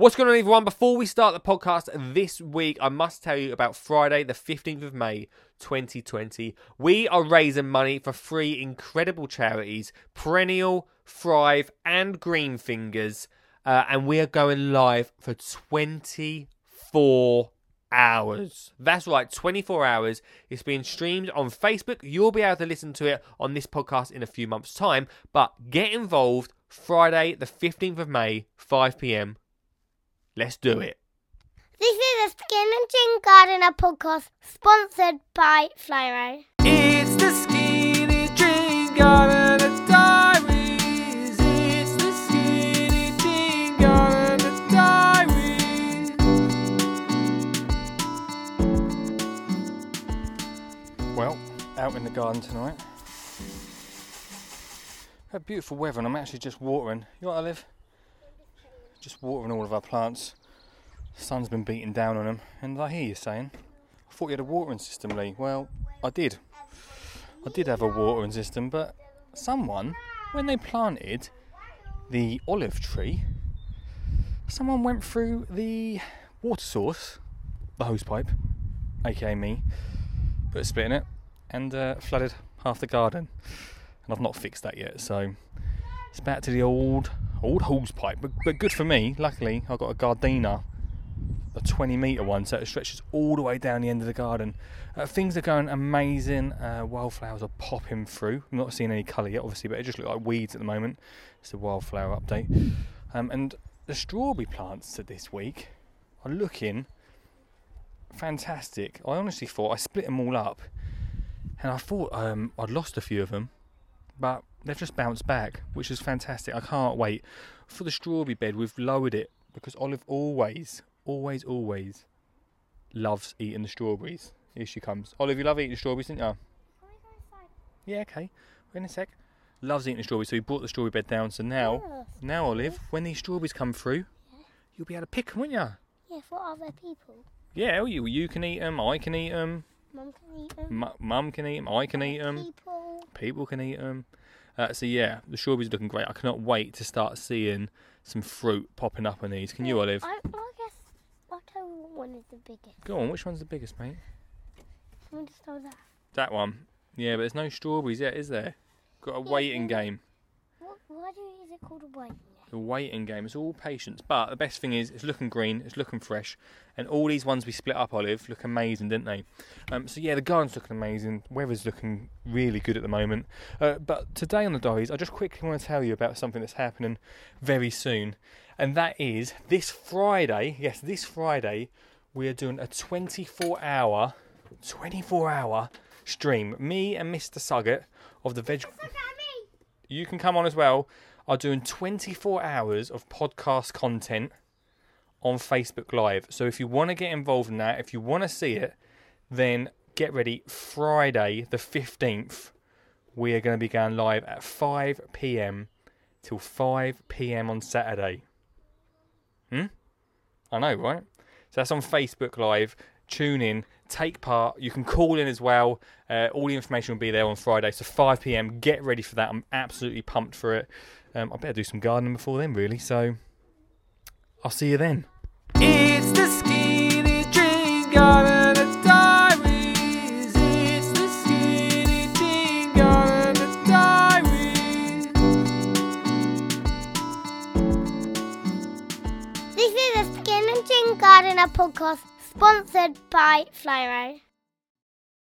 What's going on, everyone? Before we start the podcast this week, I must tell you about Friday, the 15th of May, 2020. We are raising money for three incredible charities Perennial, Thrive, and Green Fingers. Uh, and we are going live for 24 hours. That's right, 24 hours. It's being streamed on Facebook. You'll be able to listen to it on this podcast in a few months' time. But get involved Friday, the 15th of May, 5 pm. Let's do it. This is a Skin and Chin Gardener podcast sponsored by Flymo. It's the Skinny Jean Gardener Diaries. It's the Skinny Jean Gardener Diaries. Well, out in the garden tonight. Had beautiful weather, and I'm actually just watering. You know where I live? Just watering all of our plants. Sun's been beating down on them, and I hear you saying, "I thought you had a watering system, Lee." Well, I did. I did have a watering system, but someone, when they planted the olive tree, someone went through the water source, the hose pipe, aka me, put a split in it, and uh, flooded half the garden. And I've not fixed that yet, so it's back to the old old hose pipe. But, but good for me. Luckily, I've got a Gardena, a 20 metre one, so it stretches all the way down the end of the garden. Uh, things are going amazing. Uh, wildflowers are popping through. I'm not seeing any colour yet, obviously, but it just looks like weeds at the moment. It's a wildflower update. Um, and the strawberry plants this week are looking fantastic. I honestly thought I split them all up, and I thought um, I'd lost a few of them, but they've just bounced back, which is fantastic. I can't wait for the strawberry bed. We've lowered it because Olive always, always, always loves eating the strawberries. Here she comes. Olive, you love eating strawberries, didn't you? Yeah, okay. Wait in a sec. Loves eating the strawberries, so we brought the strawberry bed down. So now, Yes. now Olive, when these strawberries come through, you'll be able to pick them, won't you? Yeah, for other people. Yeah, well, you you can eat them. I can eat them. Mum can eat them. M- Mum can eat them. I can eat them. People. People can eat them. Uh, so yeah, the strawberries are looking great. I cannot wait to start seeing some fruit popping up on these. Can you, Olive? I, I guess I'll tell you what one is the biggest. Go on. Which one's the biggest, mate? I'm just tell that. That one. Yeah, but there's no strawberries yet, is there? Got a Yeah, waiting game. What, why do is it called a waiting game? The waiting game. It's all patience. But the best thing is, it's looking green. It's looking fresh. And all these ones we split up, Olive, look amazing, didn't they? Um, so yeah, the garden's looking amazing. Weather's looking really good at the moment. Uh, but today on the diaries, I just quickly want to tell you about something that's happening very soon, and that is this Friday. Yes, this Friday, we are doing a 24-hour, 24-hour stream. Me and Mr. Suggett of the Veg. You can come on as well. Are doing 24 hours of podcast content on Facebook Live. So if you want to get involved in that, if you want to see it, then get ready. Friday, the 15th, we are going to be going live at 5 pm till 5 pm on Saturday. Hmm? I know, right? So that's on Facebook Live. Tune in, take part. You can call in as well. Uh, all the information will be there on Friday. So 5 pm. Get ready for that. I'm absolutely pumped for it. Um, I better do some gardening before then, really. So I'll see you then. It's the Skinny Jean Gardener Diaries. It's the Skinny Jean Gardener Diaries. This is a Skin and Chin Gardener podcast sponsored by Flymo.